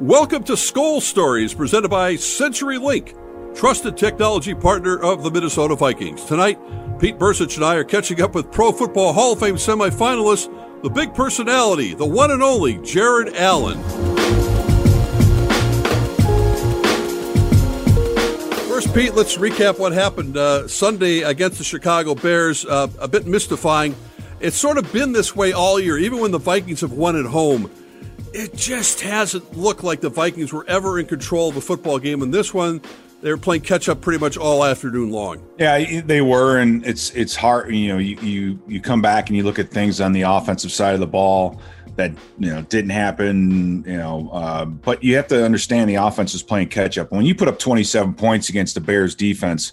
Welcome to Skol Stories, presented by CenturyLink, trusted technology partner of the Minnesota Vikings. Tonight, Pete Bercich and I are catching up with Pro Football Hall of Fame semifinalist, the big personality, the one and only Jared Allen. First, Pete, let's recap what happened uh, Sunday against the Chicago Bears. Uh, a bit mystifying. It's sort of been this way all year, even when the Vikings have won at home it just hasn't looked like the Vikings were ever in control of a football game. And this one, they were playing catch up pretty much all afternoon long. Yeah, they were, and it's it's hard. You know, you you you come back and you look at things on the offensive side of the ball that you know didn't happen. You know, uh, but you have to understand the offense is playing catch up. When you put up 27 points against the Bears defense,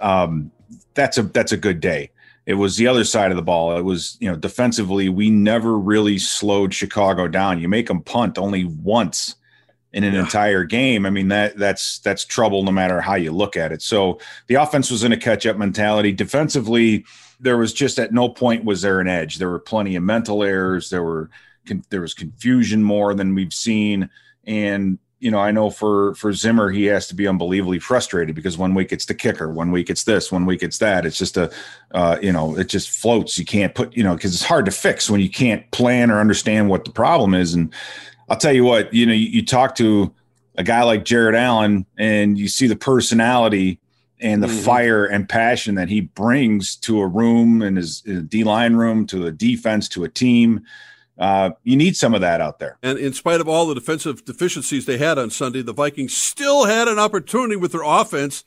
um, that's a that's a good day. It was the other side of the ball. It was, you know, defensively, we never really slowed Chicago down. You make them punt only once in an yeah. entire game. I mean, that that's that's trouble no matter how you look at it. So the offense was in a catch-up mentality. Defensively, there was just at no point was there an edge. There were plenty of mental errors. There were there was confusion more than we've seen. And you know, I know for for Zimmer, he has to be unbelievably frustrated because one week it's the kicker, one week it's this, one week it's that. It's just a, uh, you know, it just floats. You can't put, you know, because it's hard to fix when you can't plan or understand what the problem is. And I'll tell you what, you know, you, you talk to a guy like Jared Allen, and you see the personality and the mm-hmm. fire and passion that he brings to a room and his, his D line room, to a defense, to a team uh, you need some of that out there. And in spite of all the defensive deficiencies they had on Sunday, the Vikings still had an opportunity with their offense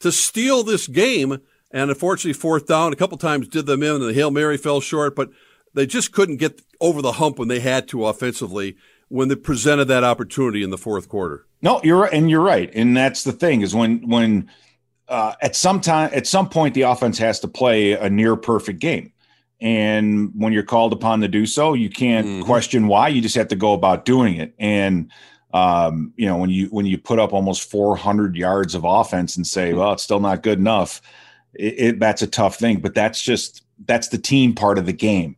to steal this game. And unfortunately, fourth down a couple times did them in, and the Hail Mary fell short, but they just couldn't get over the hump when they had to offensively when they presented that opportunity in the fourth quarter. No, you're right, and you're right, and that's the thing is when when uh, at some time at some point the offense has to play a near perfect game and when you're called upon to do so you can't mm-hmm. question why you just have to go about doing it. And um, you know when you when you put up almost 400 yards of offense and say well it's still not good enough it, it, that's a tough thing. But that's just that's the team part of the game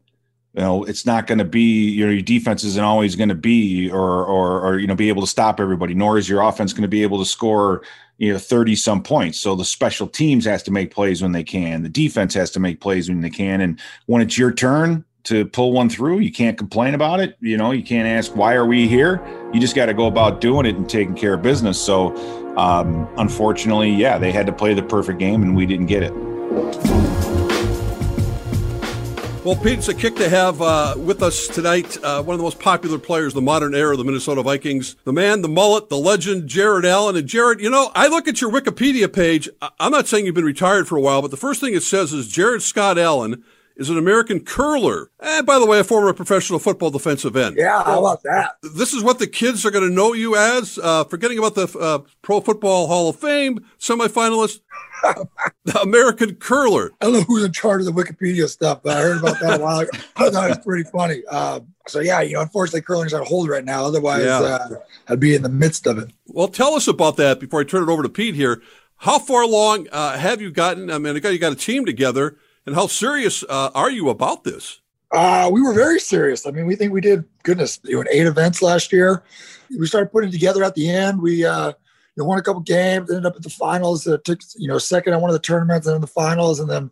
you know it's not going to be you know your defense isn't always going to be or, or or you know be able to stop everybody nor is your offense going to be able to score you know 30 some points. So the special teams has to make plays when they can. The defense has to make plays when they can. And when it's your turn to pull one through you can't complain about it. You know you can't ask why are we here? You just got to go about doing it and taking care of business. So um, unfortunately yeah they had to play the perfect game and we didn't get it well, Pete, it's a kick to have uh, with us tonight uh, one of the most popular players of the modern era of the Minnesota Vikings, the man, the mullet, the legend, Jared Allen. And Jared, you know, I look at your Wikipedia page. I'm not saying you've been retired for a while, but the first thing it says is Jared Scott Allen is an American curler. And by the way, a former professional football defensive end. Yeah, how about that? This is what the kids are going to know you as. Uh, forgetting about the uh, Pro Football Hall of Fame semifinalist, the American curler. I don't know who's in charge of the Wikipedia stuff, but I heard about that a while ago. I thought it was pretty funny. Uh, so yeah, you know, unfortunately, curling's on hold right now. Otherwise, yeah. Uh, I'd be in the midst of it. Well, tell us about that before I turn it over to Pete here. How far along uh, have you gotten? I mean, you got a team together. And how serious uh, are you about this? Uh, we were very serious. I mean, we think we did, goodness, you know, eight events last year. We started putting together at the end. We uh, you know, won a couple games, ended up at the finals. Uh, took you know second at one of the tournaments, and then the finals, and then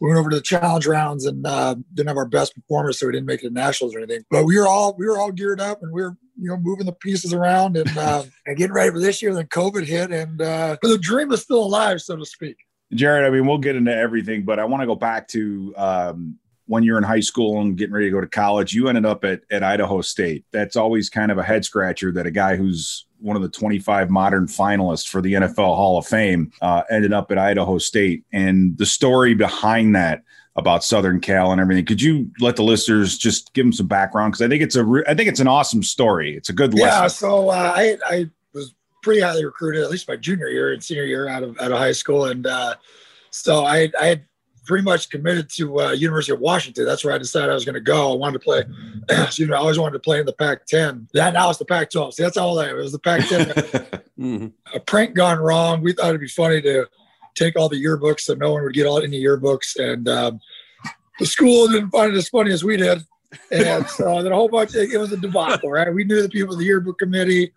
we went over to the challenge rounds and uh, didn't have our best performance, so we didn't make it to nationals or anything. But we were all we were all geared up, and we were you know moving the pieces around and uh, and getting ready for this year. Then COVID hit, and uh, the dream is still alive, so to speak. Jared, I mean, we'll get into everything, but I want to go back to um, when you're in high school and getting ready to go to college. You ended up at, at Idaho State. That's always kind of a head scratcher that a guy who's one of the 25 modern finalists for the NFL Hall of Fame uh, ended up at Idaho State. And the story behind that about Southern Cal and everything. Could you let the listeners just give them some background? Because I think it's a re- I think it's an awesome story. It's a good lesson. Yeah. So uh, I I was pretty highly recruited, at least my junior year and senior year out of out of high school, and uh, so I I had pretty much committed to uh, University of Washington. That's where I decided I was going to go. I wanted to play. you know, I always wanted to play in the Pac-10. That now it's the Pac-12. See, that's all I. It was the Pac-10. mm-hmm. A prank gone wrong. We thought it'd be funny to take all the yearbooks so no one would get all any yearbooks, and um, the school didn't find it as funny as we did. And so then a whole bunch, it was a debacle, right? We knew the people of the yearbook committee,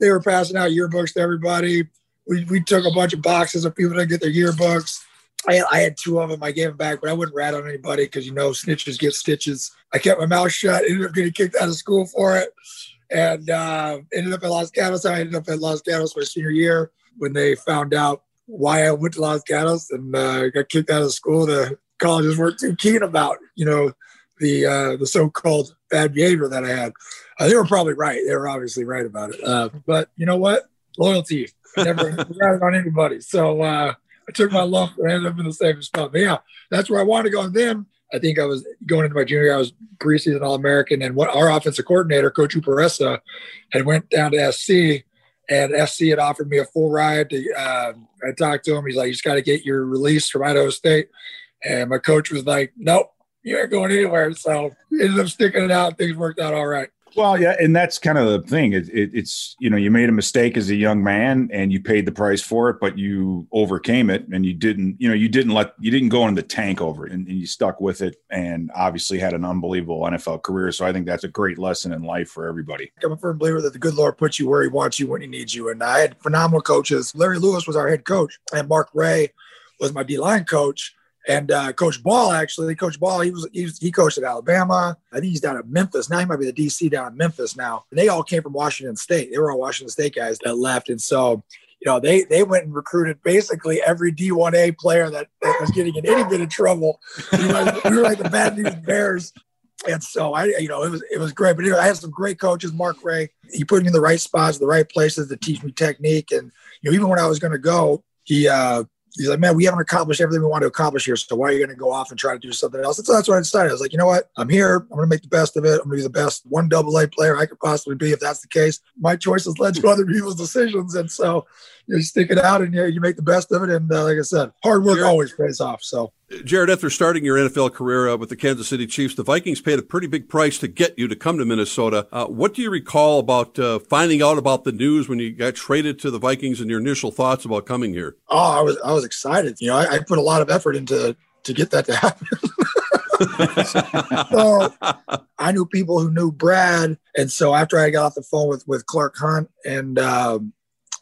they were passing out yearbooks to everybody. We, we took a bunch of boxes of people to get their yearbooks. I, I had two of them. I gave them back, but I wouldn't rat on anybody because, you know, snitches get stitches. I kept my mouth shut, ended up getting kicked out of school for it, and uh, ended up at Los Gatos. I ended up at Los Gatos my senior year when they found out why I went to Los Gatos and uh, got kicked out of school. The colleges weren't too keen about, you know, the uh, the so-called bad behavior that I had. Uh, they were probably right. They were obviously right about it. Uh, but you know what? Loyalty. I never ratted on anybody. So uh, I took my lump and ended up in the same spot. But yeah, that's where I wanted to go. And then I think I was going into my junior year, I was preseason All American. And what our offensive coordinator, Coach Uparessa, had went down to SC and SC had offered me a full ride. To, uh, I talked to him. He's like, you just got to get your release from Idaho State. And my coach was like, nope, you ain't going anywhere. So ended up sticking it out. Things worked out all right. Well, yeah, and that's kind of the thing. It, it, it's you know you made a mistake as a young man and you paid the price for it, but you overcame it and you didn't you know you didn't let you didn't go in the tank over it and, and, you stuck with it and obviously had an unbelievable NFL career. So I think that's a great lesson in life for everybody. I'm a firm believer that the good Lord puts you where He wants you when He needs you, and I had phenomenal coaches. Larry Lewis was our head coach, and Mark Ray was my D line coach and uh, Coach Ball, actually, Coach Ball, he was, he was he coached at Alabama. I think he's down at Memphis now. He might be the DC down in Memphis now. And they all came from Washington State. They were all Washington State guys that left, and so you know they they went and recruited basically every D1A player that, that was getting in any bit of trouble. We were, like, we were like the bad news bears. And so I, you know, it was it was great. But anyway, I had some great coaches. Mark Ray, he put me in the right spots, the right places to teach me technique. And you know, even when I was going to go, he uh, he's like, man, we haven't accomplished everything we want to accomplish here. So why are you going to go off and try to do something else? And so that's what I decided. I was like, you know what? I'm here. I'm going to make the best of it. I'm going to be the best one double A player I could possibly be. If that's the case, my choices led to other people's decisions. And so you, know, you stick it out and you, you make the best of it. And uh, like I said, hard work always pays off. So Jared, after starting your NFL career uh, with the Kansas City Chiefs, the Vikings paid a pretty big price to get you to come to Minnesota. Uh, what do you recall about uh, finding out about the news when you got traded to the Vikings and your initial thoughts about coming here? Oh, I was I was excited. You know, I, I put a lot of effort into to get that to happen. so I knew people who knew Brad, and so after I got off the phone with with Clark Hunt and um,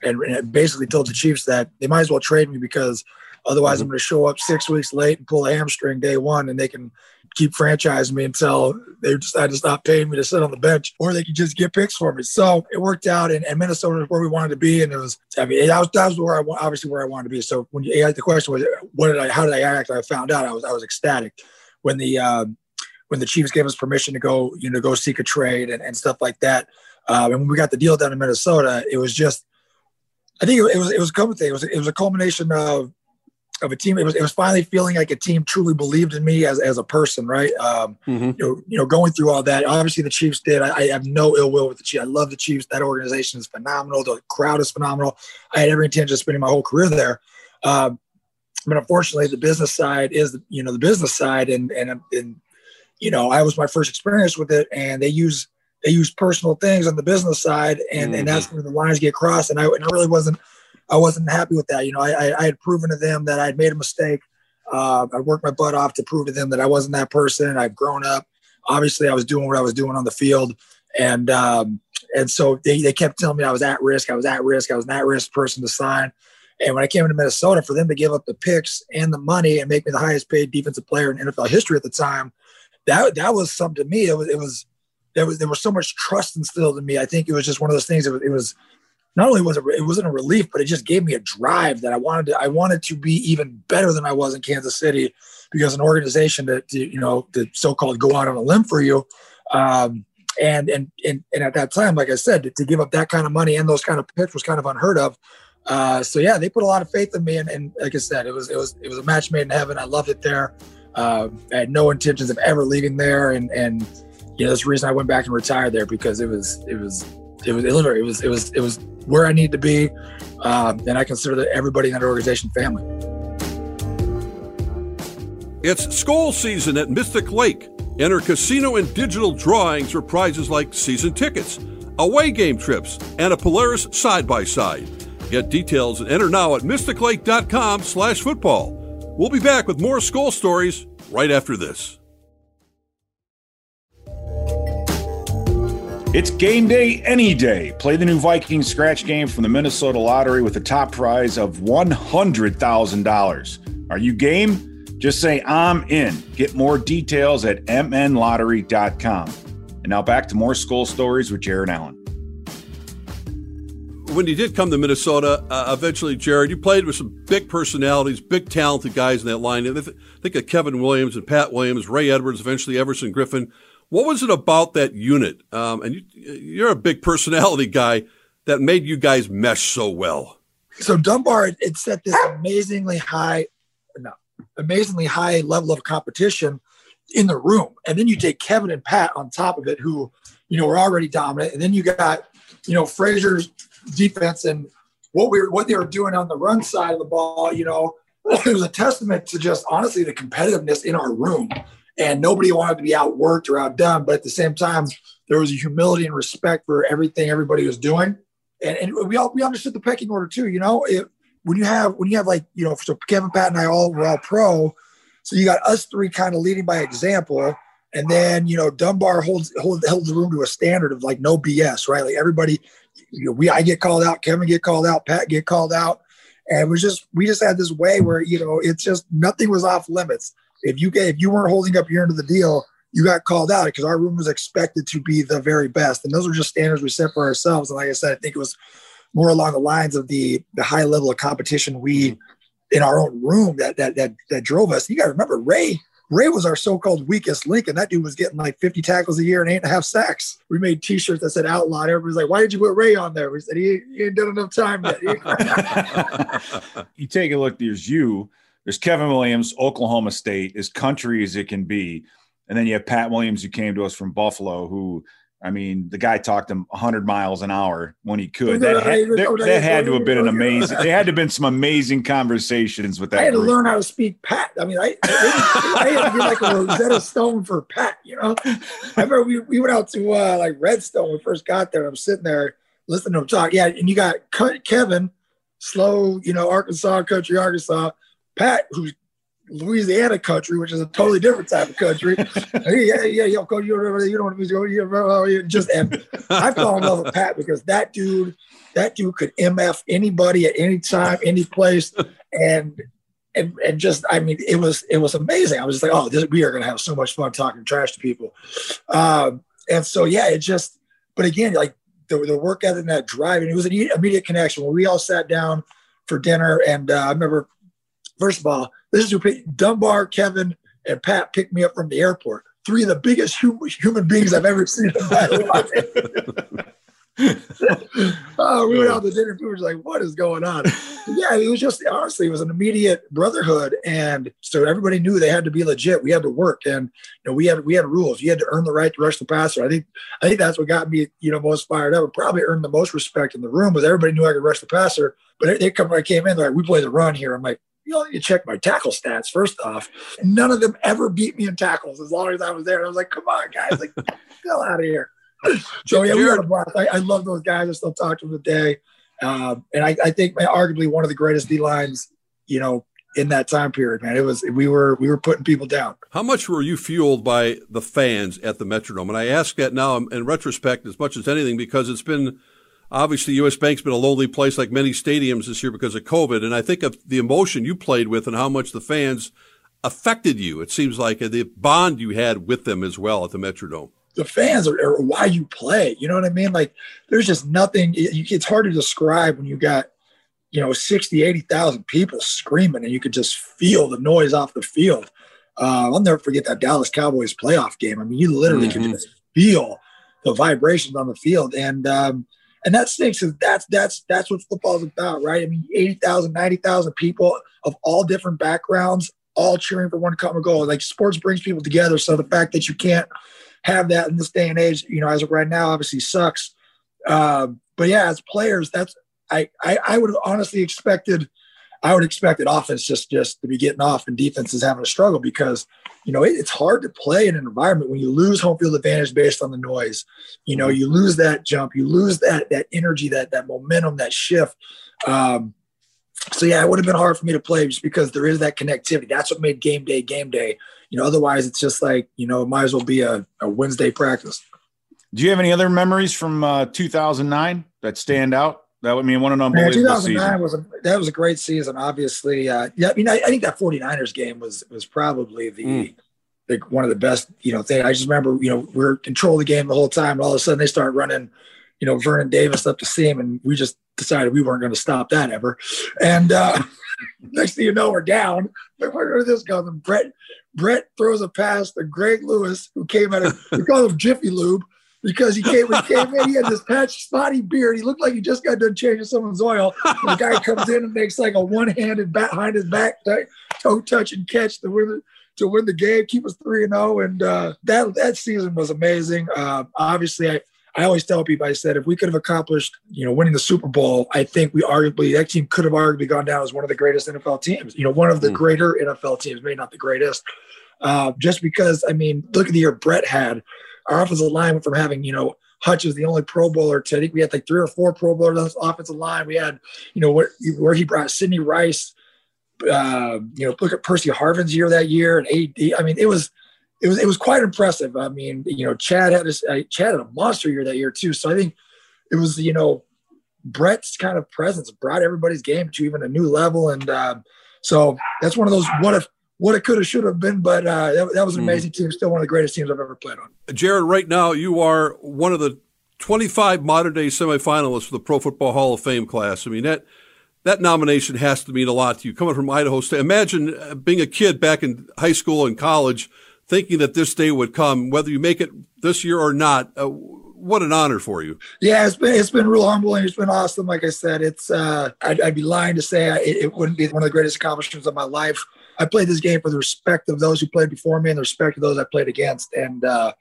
and, and basically told the Chiefs that they might as well trade me because Otherwise, mm-hmm. I'm going to show up six weeks late and pull a hamstring day one, and they can keep franchising me until they decide to stop paying me to sit on the bench, or they can just get picks for me. So it worked out, and, and Minnesota was where we wanted to be, and it was. I mean, that was that was where I obviously where I wanted to be. So when you asked the question was, what did I? How did I act? I found out I was I was ecstatic when the um, when the Chiefs gave us permission to go, you know, go seek a trade and, and stuff like that. Um, and when we got the deal done in Minnesota, it was just. I think it, was it was a couple things. It was it was a culmination of of a team. It was it was finally feeling like a team truly believed in me as, as a person, right? Um, mm-hmm. You know, you know, going through all that. Obviously, the Chiefs did. I, I, have no ill will with the Chiefs. I love the Chiefs. That organization is phenomenal. The crowd is phenomenal. I had every intention of spending my whole career there. Um, but unfortunately, the business side is you know the business side, and and and you know I was my first experience with it, and they use they use personal things on the business side, and mm-hmm. and that's where the lines get crossed. And I and I really wasn't I wasn't happy with that. You know, I, I had proven to them that I'd made a mistake. Uh, I worked my butt off to prove to them that I wasn't that person. I've grown up. Obviously, I was doing what I was doing on the field, and um, and so they, they kept telling me I was at risk. I was at risk. I was an at risk person to sign. And when I came into Minnesota, for them to give up the picks and the money and make me the highest paid defensive player in NFL history at the time, that that was something to me. It was it was there was there was so much trust instilled in me. I think it was just one of those things. It was, it was not only was it it wasn't a relief, but it just gave me a drive that I wanted to I wanted to be even better than I was in Kansas City because an organization that you know the so-called go out on a limb for you. Um, and, and and and at that time, like I said, to, to, give up that kind of money and those kind of picks was kind of unheard of. Uh, so yeah, they put a lot of faith in me, and, and, like I said, it was it was it was a match made in heaven. I loved it there. Uh, I had no intentions of ever leaving there, and and you know that's the reason I went back and retired there because it was it was it was it was it was it was where I need to be, um, and I consider that everybody in that organization family. It's Skol season at Mystic Lake. Enter casino and digital drawings for prizes like season tickets, away game trips, and a Polaris side by side. Get details and enter now at mysticlake.com/football. We'll be back with more Skol Stories right after this. It's game day any day. Play the new Vikings scratch game from the Minnesota Lottery with a top prize of $100,000. Are you game? Just say I'm in. Get more details at mnlottery.com. And now back to more Skol Stories with Jared Allen. When you did come to Minnesota, uh, eventually, Jared, you played with some big personalities, big talented guys in that line. Think of Kevin Williams and Pat Williams, Ray Edwards, eventually Everson Griffen. What was it about that unit? Um, and you, are a big personality guy that made you guys mesh so well. So Dunbar, it set this amazingly high, no, amazingly high level of competition in the room, and then you take Kevin and Pat on top of it, who you know were already dominant, and then you got you know Frazier's defense and what we were, what they were doing on the run side of the ball. You know, it was a testament to just honestly the competitiveness in our room and nobody wanted to be outworked or outdone. But at the same time, there was a humility and respect for everything everybody was doing, and, and we all we understood the pecking order too. You know, it, when you have when you have like you know, so Kevin, Pat, and I all were all pro, so you got us three kind of leading by example. And then you know Dunbar holds holds holds the room to a standard of like no BS, right? Like everybody, you know, we I get called out, Kevin get called out, Pat get called out, and it was just we just had this way where you know it's just nothing was off limits if you get if you weren't holding up your end of the deal, you got called out because our room was expected to be the very best, and those were just standards we set for ourselves. And like I said, I think it was more along the lines of the the high level of competition we in our own room that that that that drove us. You got to remember Ray. Ray was our so-called weakest link, and that dude was getting like 50 tackles a year and eight and a half sacks. We made T-shirts that said "outlaw." Everybody's like, "Why did you put Ray on there?" We said, "He, he ain't done enough time yet." you take a look. There's you there's Kevin Williams, Oklahoma State, as country as it can be. And then you have Pat Williams, who came to us from Buffalo, who, I mean, the guy talked him 100 miles an hour when he could. That, had, that, that had to have been an amazing, there had to have been some amazing conversations with that. I had group. to learn how to speak Pat. I mean, I, I, I had to be like a Rosetta Stone for Pat, you know? I remember we, we went out to uh, like Redstone when we first got there. I'm sitting there listening to him talk. Yeah. And you got Kevin, slow, you know, Arkansas, country, Arkansas Pat, who's Louisiana country, which is a totally different type of country. yeah, yeah, yeah, coach, you don't, you don't want to be just. And I fell in love with Pat because that dude, that dude could mf anybody at any time, any place, and and and just, I mean, it was it was amazing. I was just like, oh, this, we are going to have so much fun talking trash to people, um, and so yeah, it just. But again, like the, the work ethic and that drive, and it was an immediate connection where we all sat down for dinner, and uh, I remember First of all, this is who Dunbar, Kevin, and Pat picked me up from the airport. Three of the biggest hum- human beings I've ever seen in my life. oh, we went out to dinner. We were like, "What is going on?" yeah, it was just honestly, it was an immediate brotherhood, and so everybody knew they had to be legit. We had to work, and you know, we had we had rules. You had to earn the right to rush the passer. I think I think that's what got me, you know, most fired up. Probably earned the most respect in the room was everybody knew I could rush the passer. But they come, I came in, they're like, "We play the run here." I'm like, you know, you check my tackle stats first off. None of them ever beat me in tackles as long as I was there. And I was like, come on, guys, like, hell out of here. So yeah, we had a blast. I, I, love those guys. I still talk to them today. Um, and I, I think arguably one of the greatest D lines, you know, in that time period, man. It was we were we were putting people down. How much were you fueled by the fans at the Metrodome? And I ask that now in retrospect as much as anything because it's been obviously U.S. Bank's been a lonely place like many stadiums this year because of COVID. And I think of the emotion you played with and how much the fans affected you. It seems like the bond you had with them as well at the Metrodome. The fans are, are why you play. You know what I mean? Like there's just nothing. It, it's hard to describe when you got, you know, 60, 80,000 people screaming and you could just feel the noise off the field. Uh, I'll never forget that Dallas Cowboys playoff game. I mean, you literally mm-hmm. can just feel the vibrations on the field. And, um, and that stinks that's that's that's what football's about, right? I mean, 80,000, 90,000 people of all different backgrounds, all cheering for one common goal. Like sports brings people together. So the fact that you can't have that in this day and age, you know, as of right now, obviously sucks. Um, but yeah, as players, that's I, I I would have honestly expected I would expect that offense just just to be getting off and defense is having a struggle because you know it, it's hard to play in an environment when you lose home field advantage based on the noise. You know, you lose that jump, you lose that that energy, that that momentum, that shift. Um, so yeah, it would have been hard for me to play just because there is that connectivity. That's what made game day game day. You know, otherwise it's just like you know, it might as well be a, a Wednesday practice. Do you have any other memories from uh, 2009 that stand out? That would mean one an unbelievable Man, 2009 season. was a, that was a great season. Obviously, uh, yeah. I mean, I, I, think that 49ers game was was probably the, mm. the one of the best. You know, thing. I just remember, you know, we are control the game the whole time, and all of a sudden they start running, you know, Vernon Davis up the seam, and we just decided we weren't going to stop that ever. And uh, next thing you know, we're down. Like, where did this go? And Brett Brett throws a pass to Greg Lewis, who came out of we call him Jiffy Lube because he came, he came in, he had this patch spotty beard. He looked like he just got done changing someone's oil. And the guy comes in and makes like a one-handed back behind his back toe touch and catch to win the, to win the game, keep us three and zero. Oh. And uh, that that season was amazing. Uh, obviously, I. I always tell people, I said, if we could have accomplished, you know, winning the Super Bowl, I think we arguably that team could have arguably gone down as one of the greatest NFL teams. You know, one of the mm. greater NFL teams, maybe not the greatest, uh, just because. I mean, look at the year Brett had our offensive line went from having, you know, Hutch was the only Pro Bowler to I think we had like three or four Pro Bowlers on this offensive line. We had, you know, where, where he brought Sidney Rice, uh, you know, look at Percy Harvin's year that year and AD. I mean, it was it was it was quite impressive. I mean, you know, Chad had this uh, Chad had a monster year that year too. So I think it was, you know, Brett's kind of presence brought everybody's game to even a new level. And uh, so that's one of those what if what it could have, should have been. But uh, that, that, was an mm-hmm. amazing team. Still one of the greatest teams I've ever played on. Jared, right now you are one of the 25 modern day semifinalists for the Pro Football Hall of Fame class. I mean that that nomination has to mean a lot to you. Coming from Idaho State, imagine uh, being a kid back in high school and college, thinking that this day would come, whether you make it this year or not. Uh, what an honor for you. Yeah, it's been it's been real humbling. It's been awesome. Like I said, it's uh, I'd, I'd be lying to say I, it wouldn't be one of the greatest accomplishments of my life. I played this game for the respect of those who played before me and the respect of those I played against. And uh,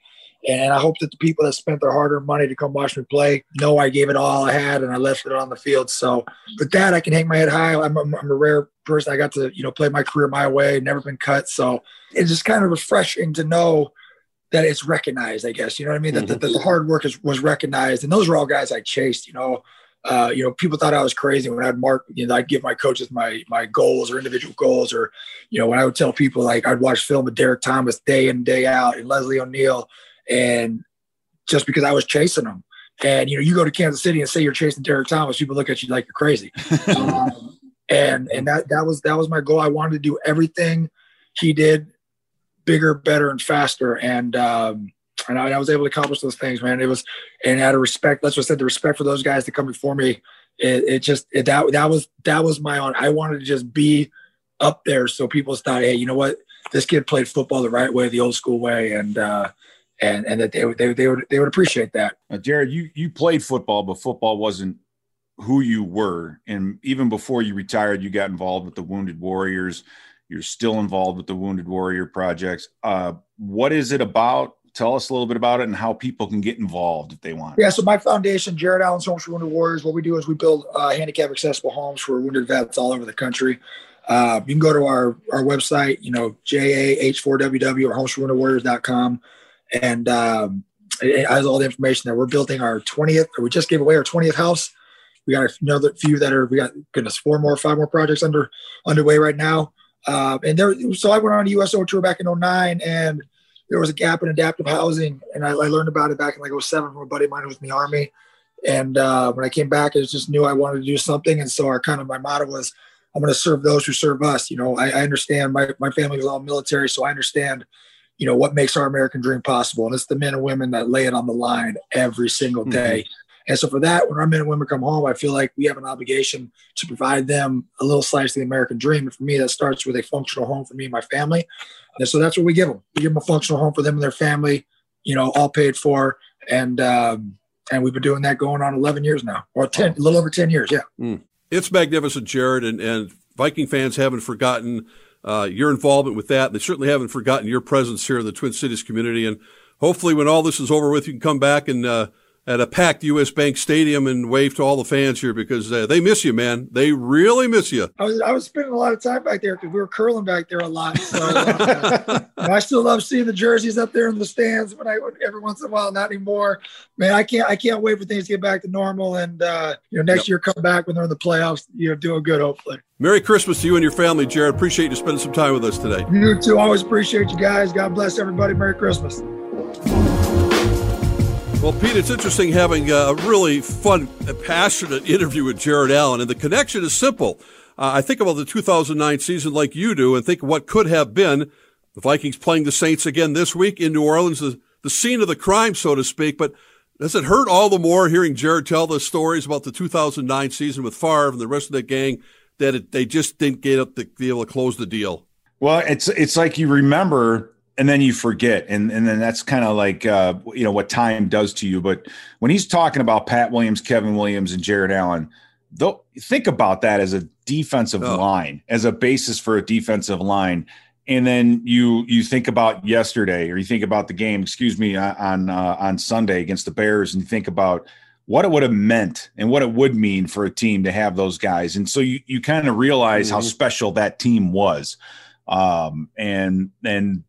and I hope that the people that spent their hard-earned money to come watch me play know I gave it all I had and I left it on the field. So with that, I can hang my head high. I'm, I'm, I'm a rare person. I got to you know play my career my way, never been cut. So it's just kind of refreshing to know that it's recognized. I guess you know what I mean. Mm-hmm. That, that, that, the hard work is, was recognized, and those are all guys I chased. You know, uh, you know, people thought I was crazy when I'd mark, you know, I'd give my coaches my my goals or individual goals, or you know, when I would tell people like I'd watch film with Derrick Thomas day in day out and Leslie O'Neal, and just because I was chasing them, and you know, you go to Kansas City and say you're chasing Derrick Thomas, people look at you like you're crazy, um, and and that that was that was my goal. I wanted to do everything he did, bigger, better, and faster, and um, and I, I, was able to accomplish those things, man. It was, and out of respect, that's what I said, the respect for those guys to come before me. It, it just it, that that was that was my own. I wanted to just be up there so people thought, hey, you know what, this kid played football the right way, the old school way, and uh, and and that they would they, they would they would appreciate that. Uh, Jared, you you played football, but football wasn't who you were, and even before you retired, you got involved with the Wounded Warriors. You're still involved with the Wounded Warrior projects. Uh, what is it about tell us a little bit about it and how people can get involved if they want. Yeah, so my foundation, Jared Allen's Homes for Wounded Warriors, what we do is we build uh, handicap accessible homes for wounded vets all over the country. Uh, you can go to our, our website, you know, JAH4WW or homes homesforwoundedwarriors.com. And um, it has all the information that we're building our 20th, or we just gave away our 20th house. We got another few that are, we got goodness, four more, five more projects under underway right now. Uh, and there, so I went on a USO tour back in 09 and there was a gap in adaptive housing, and I, I learned about it back in like 07 from a buddy of mine who was in the army. And uh, when I came back, I just knew I wanted to do something, and so our kind of my motto was, "I'm going to serve those who serve us." You know, I, I understand my my family was all military, so I understand, you know, what makes our American dream possible, and it's the men and women that lay it on the line every single mm-hmm. day. Mm-hmm. And so for that, when our men and women come home, I feel like we have an obligation to provide them a little slice of the American dream. And for me, that starts with a functional home for me and my family. And so that's what we give them. We give them a functional home for them and their family, you know, all paid for. And um, and we've been doing that going on 11 years now, or 10, a little over 10 years. Yeah. Mm. It's magnificent, Jared. And, and Viking fans haven't forgotten uh, your involvement with that. They certainly haven't forgotten your presence here in the Twin Cities community. And hopefully, when all this is over with, you can come back and uh, at a packed U.S. Bank Stadium and wave to all the fans here because uh, they miss you, man. They really miss you. I was I was spending a lot of time back there because we were curling back there a lot. So uh, I still love seeing the jerseys up there in the stands when I every once in a while. Not anymore, man. I can't I can't wait for things to get back to normal and uh, you know next yep. year come back when they're in the playoffs. You know, doing good hopefully. Merry Christmas to you and your family, Jared. Appreciate you spending some time with us today. You too. Always appreciate you guys. God bless everybody. Merry Christmas. Well, Pete, it's interesting having a really fun, passionate interview with Jared Allen, and the connection is simple. Uh, I think about the 2009 season like you do, and think what could have been. The Vikings playing the Saints again this week in New Orleans, the, the scene of the crime, so to speak. But does it hurt all the more hearing Jared tell the stories about the 2009 season with Favre and the rest of the gang that it, they just didn't get up to be able to close the deal? Well, it's it's like you remember and then you forget. And and then that's kind of like uh, you know what time does to you. But when he's talking about pat williams kevin williams and jared allen though think about that as a defensive oh. line as a basis for a defensive line. And then you you think about yesterday or you think about the game excuse me on uh, on sunday against the bears and you think about what it would have meant and what it would mean for a team to have those guys. And so you you kind of realize mm-hmm. how special that team was. Um, and and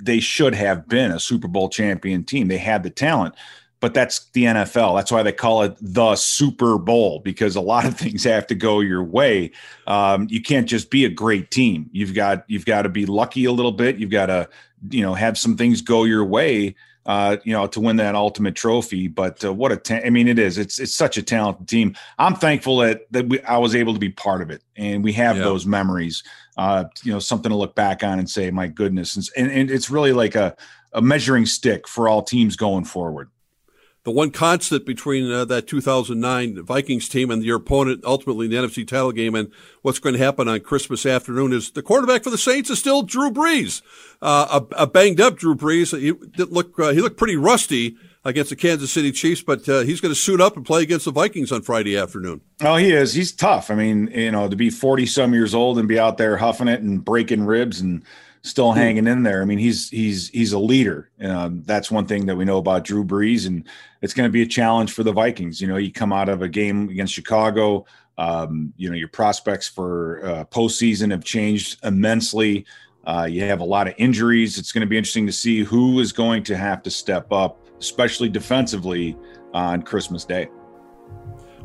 they should have been a Super Bowl champion team. They had the talent, but that's the NFL. That's why they call it the Super Bowl because a lot of things have to go your way. Um, you can't just be a great team. You've got you've got to be lucky a little bit. You've got to you know have some things go your way. Uh, you know, to win that ultimate trophy. But uh, what a ta- I mean, it is. It's it's such a talented team. I'm thankful that that we, I was able to be part of it, and we have those memories uh, you know, something to look back on and say, my goodness. And, and it's really like a, a measuring stick for all teams going forward. The one constant between uh, that 2009 Vikings team and your opponent ultimately in the NFC title game and what's going to happen on Christmas afternoon is the quarterback for the Saints is still Drew Brees, uh, a, a, banged up Drew Brees. He look uh, he looked pretty rusty against the Kansas City Chiefs, but uh, he's going to suit up and play against the Vikings on Friday afternoon. Oh, he is. He's tough. I mean, you know, to be 40 some years old and be out there huffing it and breaking ribs and still hmm. hanging in there. I mean, he's he's he's a leader. Um, that's one thing that we know about Drew Brees, and it's going to be a challenge for the Vikings. You know, you come out of a game against Chicago. Um, you know, your prospects for uh, postseason have changed immensely. Uh, you have a lot of injuries. It's going to be interesting to see who is going to have to step up especially defensively on Christmas Day.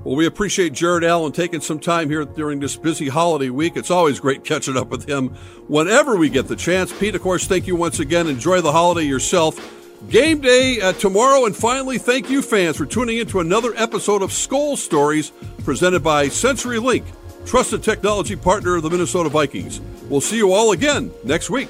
Well, we appreciate Jared Allen taking some time here during this busy holiday week. It's always great catching up with him whenever we get the chance. Pete, of course, thank you once again. Enjoy the holiday yourself. Game day uh, tomorrow. And finally, thank you, fans, for tuning in to another episode of Skol Stories presented by CenturyLink, trusted technology partner of the Minnesota Vikings. We'll see you all again next week.